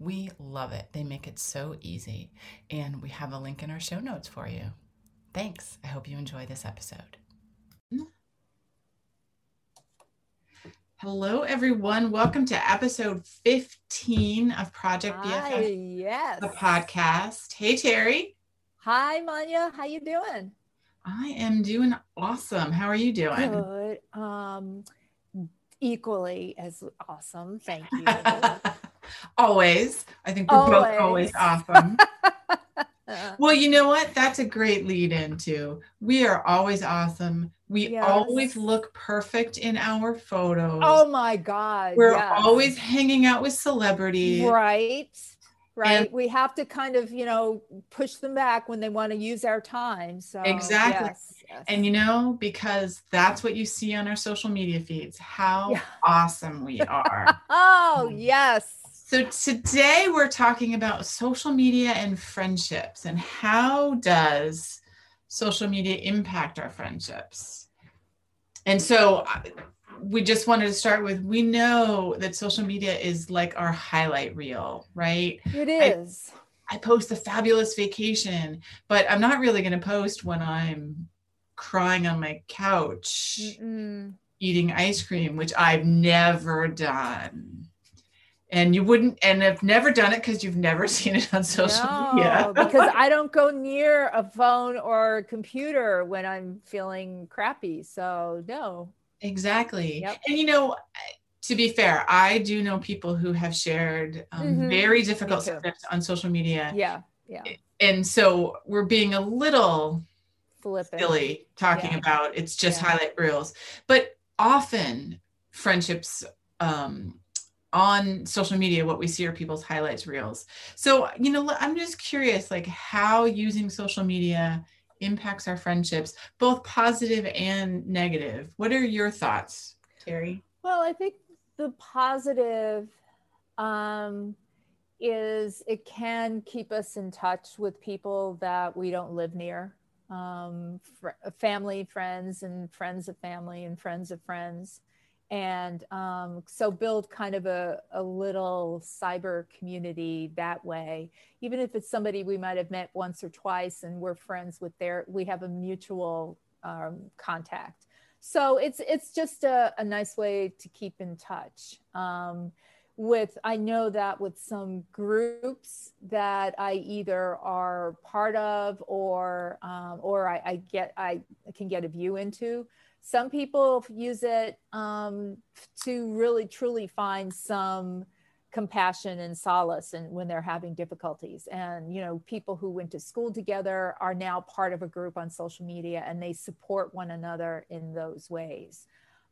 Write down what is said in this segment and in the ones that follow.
We love it. They make it so easy. And we have a link in our show notes for you. Thanks. I hope you enjoy this episode. Hello, everyone. Welcome to episode 15 of Project Hi, BFF, yes. the podcast. Hey, Terri. Hi, Manya. How you doing? I am doing awesome. How are you doing? Good. Um, equally as awesome. Thank you. always. I think we're both Always. always awesome. Well, you know what? That's a great lead into. We are always awesome. We Yes. always look perfect in our photos. oh my God. We're yes. always hanging out with celebrities. right. Right. And- we have to kind of, you know, push them back when they want to use our time. So Exactly. yes, yes. And you know, because that's what you see on our social media feeds, how Yeah. awesome we are. oh yes. So today we're talking about social media and friendships and how does social media impact our friendships? And so uh, we just wanted to start with we know that social media is like our highlight reel, right? It is. I post a fabulous vacation, but I'm not really going to post when I'm crying on my couch Mm-mm. eating ice cream, which I've never done. And you wouldn't, and have never done it because you've never seen it on social media. Because I don't go near a phone or a computer when I'm feeling crappy. So no. exactly. Yep. And you know, to be fair, I do know people who have shared um, Mhm. very difficult subjects on social media. Yeah. Yeah. And so we're being a little Flippant. silly talking Yeah. about it's just Yeah. highlight reels but often friendships um on social media what we see are people's highlights reels. So you know i'm just curious like how using social media impacts our friendships both positive and negative. What are your thoughts terri? Well, I think the positive um, is it can keep us in touch with people that we don't live near, um, fr- family, friends, and friends of family, and friends of friends. And um, so build kind of a, a little cyber community that way, even if it's somebody we might have met once or twice and we're friends with their, we have a mutual um, contact. So it's it's just a, a nice way to keep in touch. Um, with i know that with some groups that i either are part of or um, or I, I get i can get a view into some people use it um, to really truly find some compassion and solace and when they're having difficulties. And you know people who went to school together are now part of a group on social media and they support one another in those ways.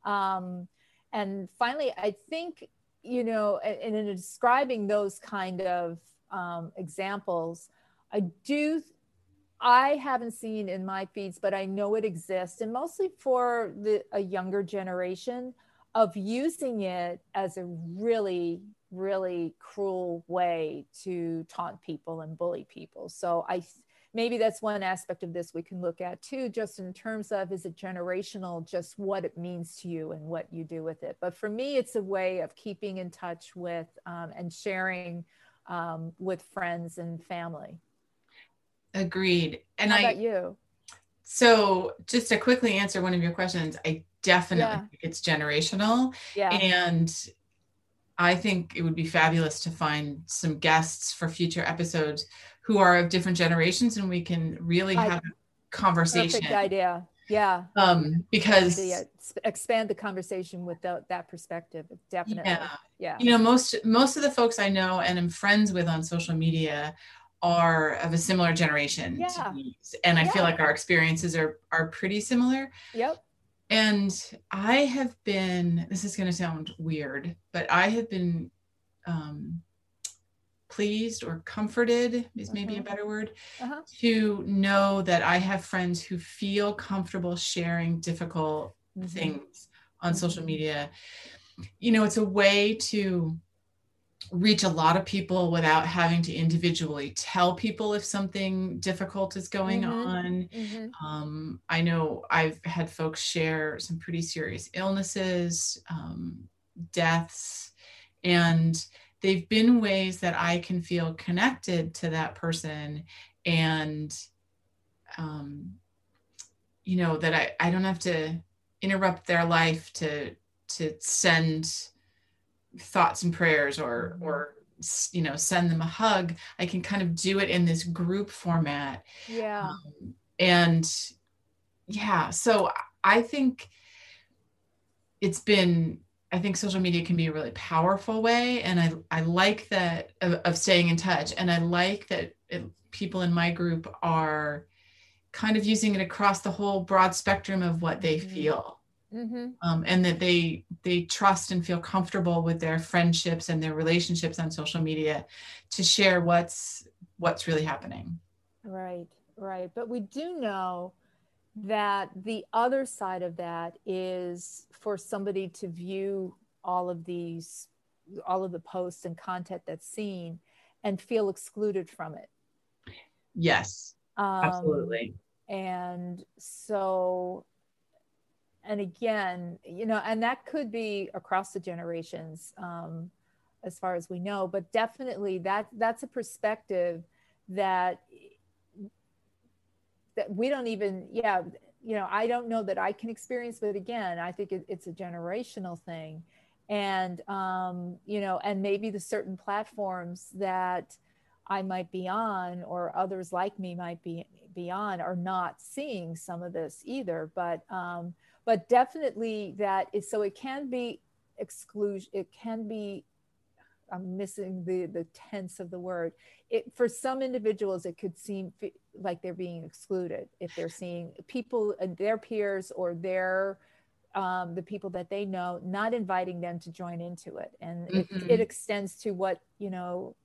Um, and finally i think you know in, in describing those kind of um, examples i do i haven't seen in my feeds but i know it exists and mostly for the a younger generation of using it as a really really cruel way to taunt people and bully people. So I maybe that's one aspect of this we can look at too, just in terms of is it generational, just what it means to you and what you do with it. But for me, it's a way of keeping in touch with um, and sharing um, with friends and family. Agreed and How i about you? so just to quickly answer one of your questions i definitely Yeah. think it's generational Yeah. And I think it would be fabulous to find some guests for future episodes who are of different generations and we can really I- have a conversation. Perfect idea. Yeah. Um, because expand the conversation with tho- that perspective. Definitely. yeah, Yeah. you know, most most of the folks I know and am friends with on social media are of a similar generation Yeah. to me. And I feel like our experiences are are pretty similar. Yep. And I have been, this is going to sound weird, but I have been um, pleased or comforted is maybe Uh-huh. a better word Uh-huh. to know that I have friends who feel comfortable sharing difficult Mhm. things on social Mhm. media. You know, it's a way to reach a lot of people without having to individually tell people if something difficult is going Mhm. on. Mhm. Um, I know I've had folks share some pretty serious illnesses, um, deaths, and they've been ways that I can feel connected to that person and, um, you know, that I, I don't have to interrupt their life to to send thoughts and prayers or Mhm. or you know send them a hug i can kind of do it in this group format Yeah. um, and yeah so i think it's been i think social media can be a really powerful way and i i like that of, of staying in touch and i like that it, people in my group are kind of using it across the whole broad spectrum of what they Mhm. feel Mm-hmm. um, and that they they trust and feel comfortable with their friendships and their relationships on social media to share what's what's really happening Right, right. But we do know that the other side of that is for somebody to view all of these, all of the posts and content that's seen and feel excluded from it. yes Um, absolutely And so, and again, you know, and that could be across the generations, um, as far as we know, but definitely that that's a perspective that that we don't even, yeah, you know, I don't know that I can experience, but again, I think it, it's a generational thing, and um, you know, and maybe the certain platforms that I might be on or others like me might be be on are not seeing some of this either. But um, but definitely that is so it can be exclusion. It can be. I'm missing the the tense of the word. It for some individuals it could seem f- like they're being excluded if they're seeing people their peers or their um, the people that they know not inviting them to join into it and it, Mhm. it extends to what you know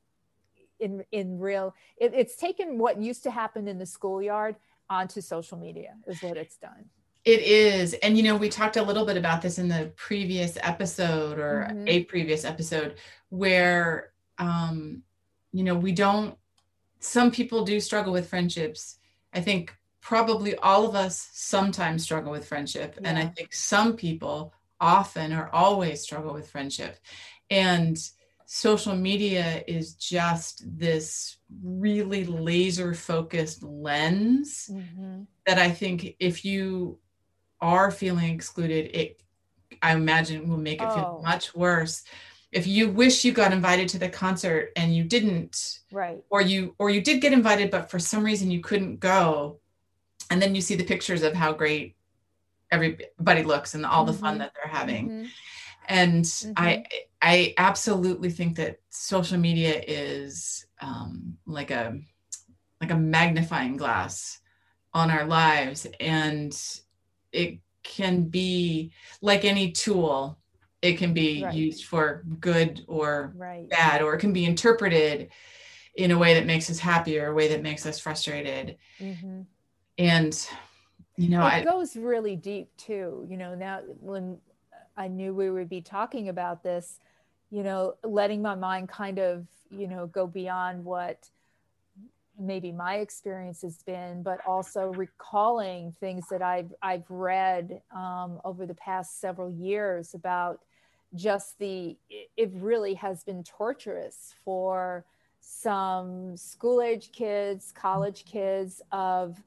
in in real it, it's taken what used to happen in the schoolyard onto social media is what it's done it is and you know we talked a little bit about this in the previous episode or Mhm. a previous episode where um you know we don't some people do struggle with friendships i think probably all of us sometimes struggle with friendship and i think some people often or always struggle with friendship and social media is just this really laser focused lens Mhm. that i think if you are feeling excluded it i imagine will make it feel Oh. much worse if you wish you got invited to the concert and you didn't right or you or you did get invited but for some reason you couldn't go and then you see the pictures of how great everybody looks and all the fun Mhm. that they're having Mhm. and i i absolutely think that social media is um, like a like a magnifying glass on our lives and it can be like any tool it can be Right. used for good or right bad or it can be interpreted in a way that makes us happy or a way that makes us frustrated Mhm. and you know it i goes really deep too you know now when i knew we would be talking about this you know letting my mind kind of you know go beyond what maybe my experience has been but also recalling things that i've i've read um, over the past several years about just the it really has been torturous for some school age kids college kids of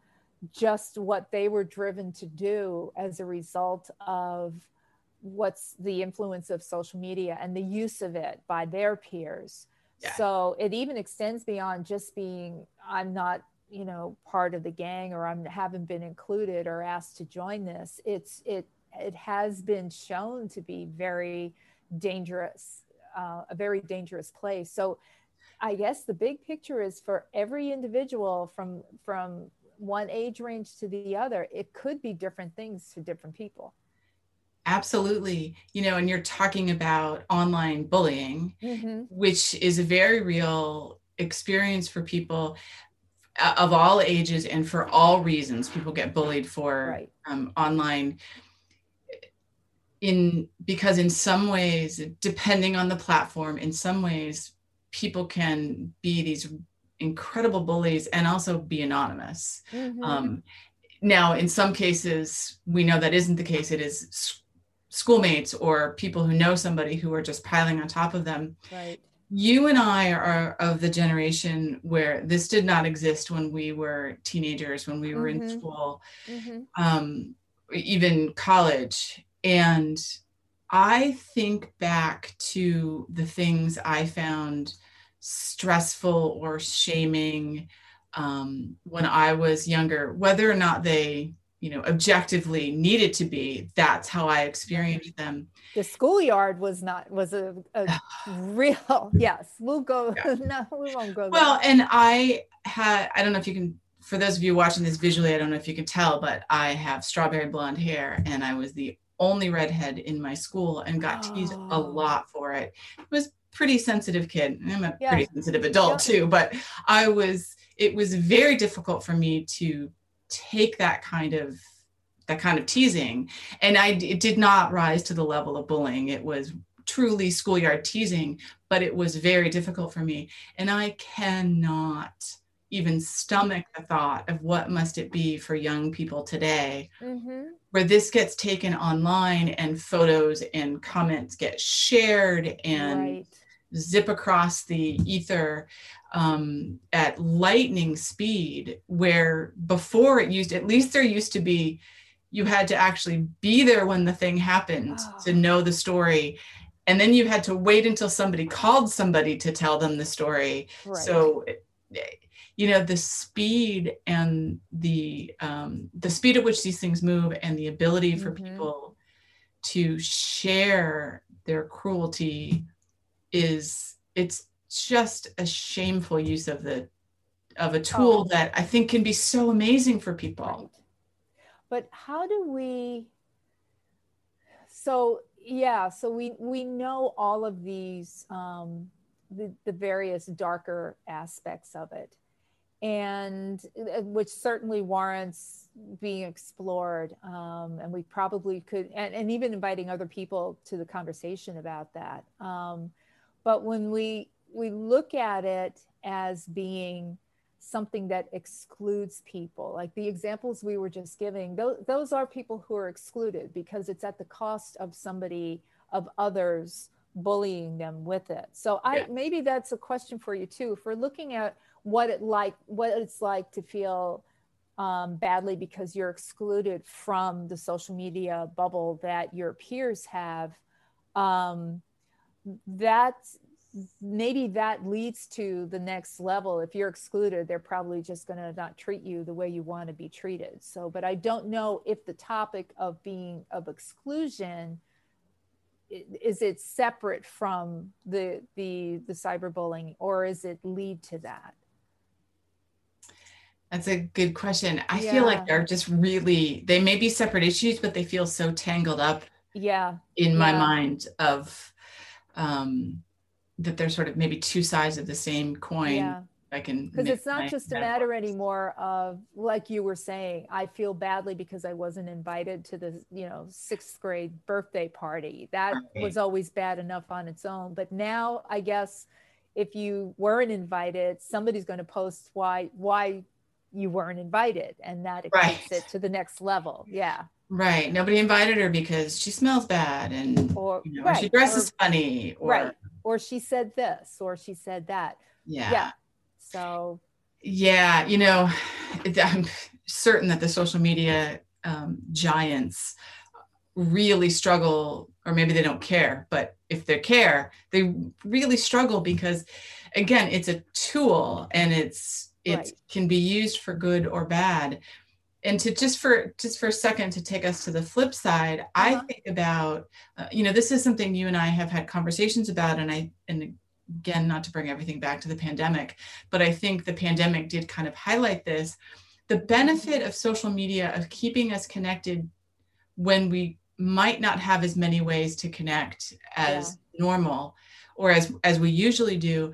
just what they were driven to do as a result of what's the influence of social media and the use of it by their peers. So it even extends beyond just being, I'm not, you know, part of the gang or I'm haven't been included or asked to join this. It's it it has been shown to be very dangerous, uh, a very dangerous place. So I guess the big picture is for every individual from from one age range to the other, it could be different things to different people. Absolutely. You know, and you're talking about online bullying, mm-hmm. which is a very real experience for people uh, of all ages and for all reasons. People get bullied for right. um, online in because in some ways depending on the platform in some ways people can be these incredible bullies and also be anonymous mm-hmm. um, now in some cases we know that isn't the case it is schoolmates or people who know somebody who are just piling on top of them right you and I are of the generation where this did not exist when we were teenagers, when we were mm-hmm. in school, mm-hmm. um, even college. And I think back to the things I found stressful or shaming um, when I was younger, whether or not they, you know, objectively needed to be. That's how I experienced mm-hmm. them. The schoolyard was not was a, a real yes. We'll go. Yeah. no, we won't go. Well, there. and I had I don't know if you can. For those of you watching this visually, I don't know if you can tell, but I have strawberry blonde hair, and I was the only redhead in my school and got oh. teased a lot for it. It was pretty sensitive kid. I'm a yeah. pretty sensitive adult yeah. too, but I was it was very difficult for me to take that kind of that kind of teasing and I it did not rise to the level of bullying. It was truly schoolyard teasing, but it was very difficult for me and I cannot even stomach the thought of what must it be for young people today mm-hmm. where this gets taken online and photos and comments get shared and right. Zip across the ether um, at lightning speed where before it used at least there used to be you had to actually be there when the thing happened oh. to know the story and then you had to wait until somebody called somebody to tell them the story right. so you know the speed and the um, the speed at which these things move and the ability for mm-hmm. people to share their cruelty is it's just a shameful use of the of a tool oh. that I think can be so amazing for people. Right. But how do we so yeah, so we we know all of these um the, the various darker aspects of it and uh, which certainly warrants being explored. Um, and we probably could, and, and, even inviting other people to the conversation about that. Um, but when we we look at it as being something that excludes people, like the examples we were just giving, those, those are people who are excluded because it's at the cost of somebody of others bullying them with it. So I yeah. maybe that's a question for you too. If we're looking at what it like what it's like to feel um, badly because you're excluded from the social media bubble that your peers have um, that maybe that leads to the next level if you're excluded they're probably just going to not treat you the way you want to be treated so but i don't know if the topic of being of exclusion is it separate from the the the cyberbullying or is it lead to that that's a good question. I yeah. feel like they're just really they may be separate issues, but they feel so tangled up. Yeah. In my mind of um that they're sort of maybe two sides of the same coin. Yeah. I can because it's not just a matter anymore of like you were saying, I feel badly because I wasn't invited to the you know sixth grade birthday party. That right. was always bad enough on its own. But now I guess if you weren't invited, somebody's going to post why why you weren't invited and that right. it to the next level yeah right nobody invited her because she smells bad and or you know, right. she dresses or, funny or, right or she said this or she said that yeah yeah so yeah you know i'm certain that the social media um, giants really struggle or maybe they don't care but if they care they really struggle because again it's a tool and it's it right. can be used for good or bad and to just for just for a second to take us to the flip side uh-huh. i think about uh, you know this is something you and i have had conversations about and i and again not to bring everything back to the pandemic but i think the pandemic did kind of highlight this the benefit of social media of keeping us connected when we might not have as many ways to connect as yeah. normal or as as we usually do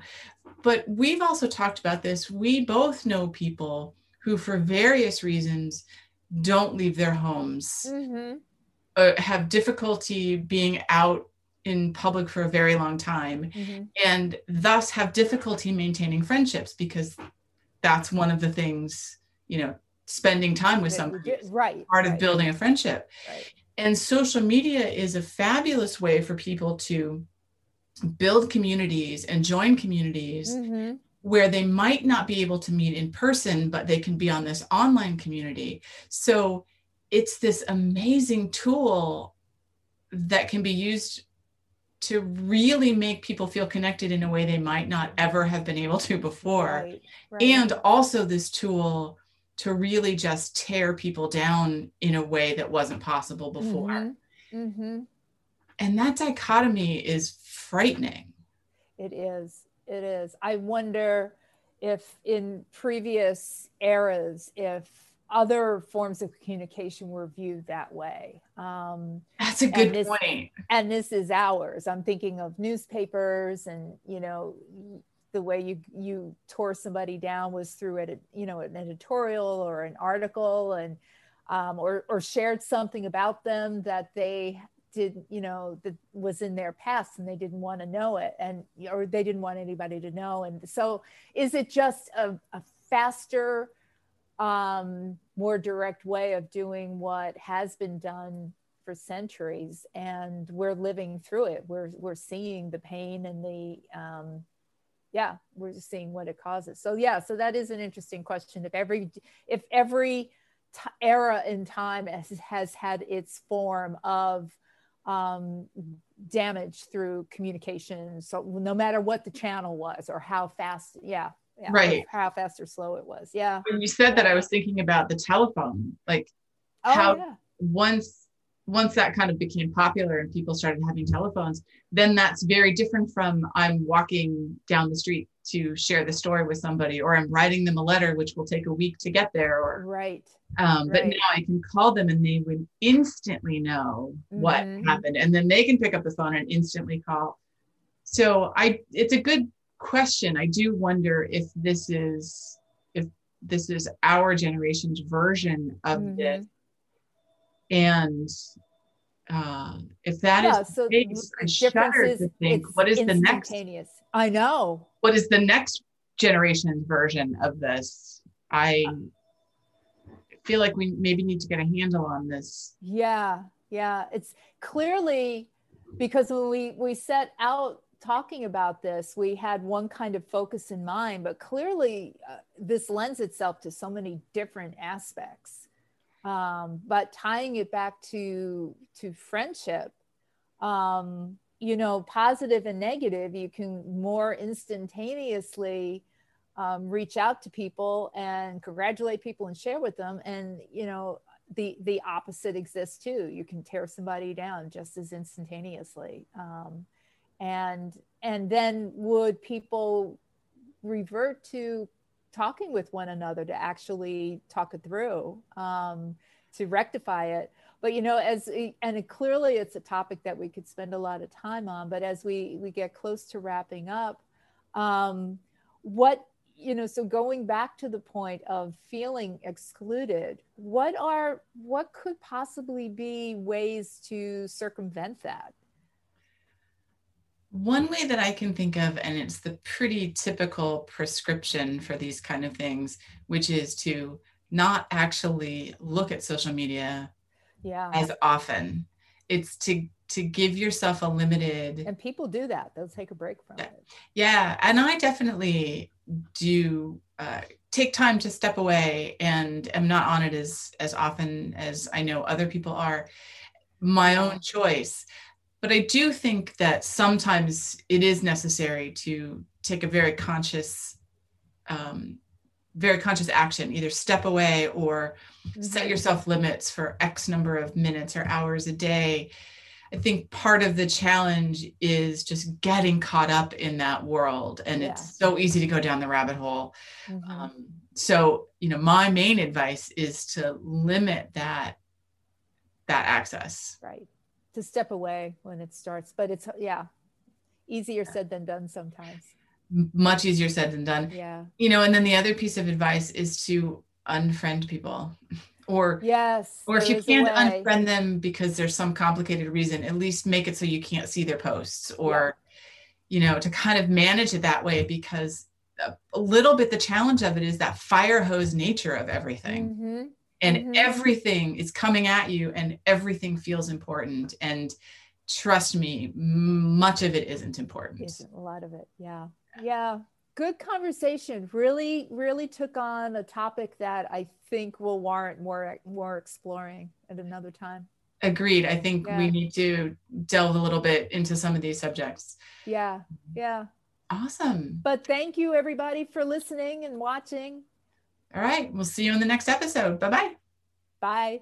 but we've also talked about this we both know people who for various reasons don't leave their homes mm-hmm. uh, have difficulty being out in public for a very long time mm-hmm. and thus have difficulty maintaining friendships because that's one of the things you know spending time with somebody right part right. of building a friendship right. and social media is a fabulous way for people to build communities and join communities mm-hmm. Where they might not be able to meet in person but they can be on this online community so it's this amazing tool that can be used to really make people feel connected in a way they might not ever have been able to before. Right, right. And also this tool to really just tear people down in a way that wasn't possible before. Mm-hmm. Mm-hmm. And that dichotomy is frightening. It is. It is. I wonder if in previous eras, if other forms of communication were viewed that way. Um, That's a good and this, point. And this is ours. I'm thinking of newspapers, and you know, the way you you tore somebody down was through it, you know, an editorial or an article, and um, or or shared something about them that they did, you know, that was in their past, and they didn't want to know it, and or they didn't want anybody to know. And so, is it just a, a faster um, more direct way of doing what has been done for centuries and we're living through it. We're we're seeing the pain and the um, yeah we're just seeing what it causes. So yeah so that is an interesting question. If every if every t- era in time has, has had its form of um, damage through communication. So no matter what the channel was or how fast yeah yeah, right. how fast or slow it was yeah. When you said that i was thinking about the telephone like oh, how yeah. once once that kind of became popular and people started having telephones then that's very different from i'm walking down the street to share the story with somebody or i'm writing them a letter which will take a week to get there or right um, right. but now i can call them and they would instantly know what mm-hmm. happened and then they can pick up the phone and instantly call so i it's a good question i do wonder if this is if this is our generation's version of mm-hmm. this and uh, if that yeah, is so the case, I shudder to think what is the next I know. What is the next generation's version of this? I feel like we maybe need to get a handle on this. Yeah, yeah. It's clearly because when we we set out talking about this, we had one kind of focus in mind, but clearly uh, this lends itself to so many different aspects. Um, but tying it back to to friendship, um, you know, positive and negative, you can more instantaneously um, reach out to people and congratulate people and share with them, and you know, the the opposite exists too. You can tear somebody down just as instantaneously. Um, and and then would people revert to talking with one another to actually talk it through um, to rectify it. But you know as and clearly it's a topic that we could spend a lot of time on but as we we get close to wrapping up um, what you know so going back to the point of feeling excluded what are what could possibly be ways to circumvent that one way that I can think of, and it's the pretty typical prescription for these kind of things, which is to not actually look at social media yeah. as often. It's to to give yourself a limited and people do that they'll take a break from yeah. it yeah and i definitely do uh, take time to step away and am not on it as as often as i know other people are my own choice but I do think that sometimes it is necessary to take a very conscious, um, very conscious action, either step away or mm-hmm. set yourself limits for X number of minutes or hours a day. I think part of the challenge is just getting caught up in that world. And yeah. it's so easy to go down the rabbit hole. Mm-hmm. Um, so, you know, my main advice is to limit that that access. Right. To step away when it starts. But it's, yeah, easier said than done sometimes. Much easier said than done. Yeah. You know, and then the other piece of advice is to unfriend people or yes or if you can't unfriend them because there's some complicated reason at least make it so you can't see their posts or yeah. you know to kind of manage it that way because a little bit the challenge of it is that fire hose nature of everything mm-hmm. And mm-hmm. everything is coming at you and everything feels important. And trust me much of it isn't important. Isn't a lot of it. Yeah. Yeah. Good conversation. Really really took on a topic that i think will warrant more more exploring at another time. Agreed. I think yeah. we need to delve a little bit into some of these subjects. Yeah. Yeah. Awesome. But thank you everybody for listening and watching all right we'll see you in the next episode. Bye-bye. Bye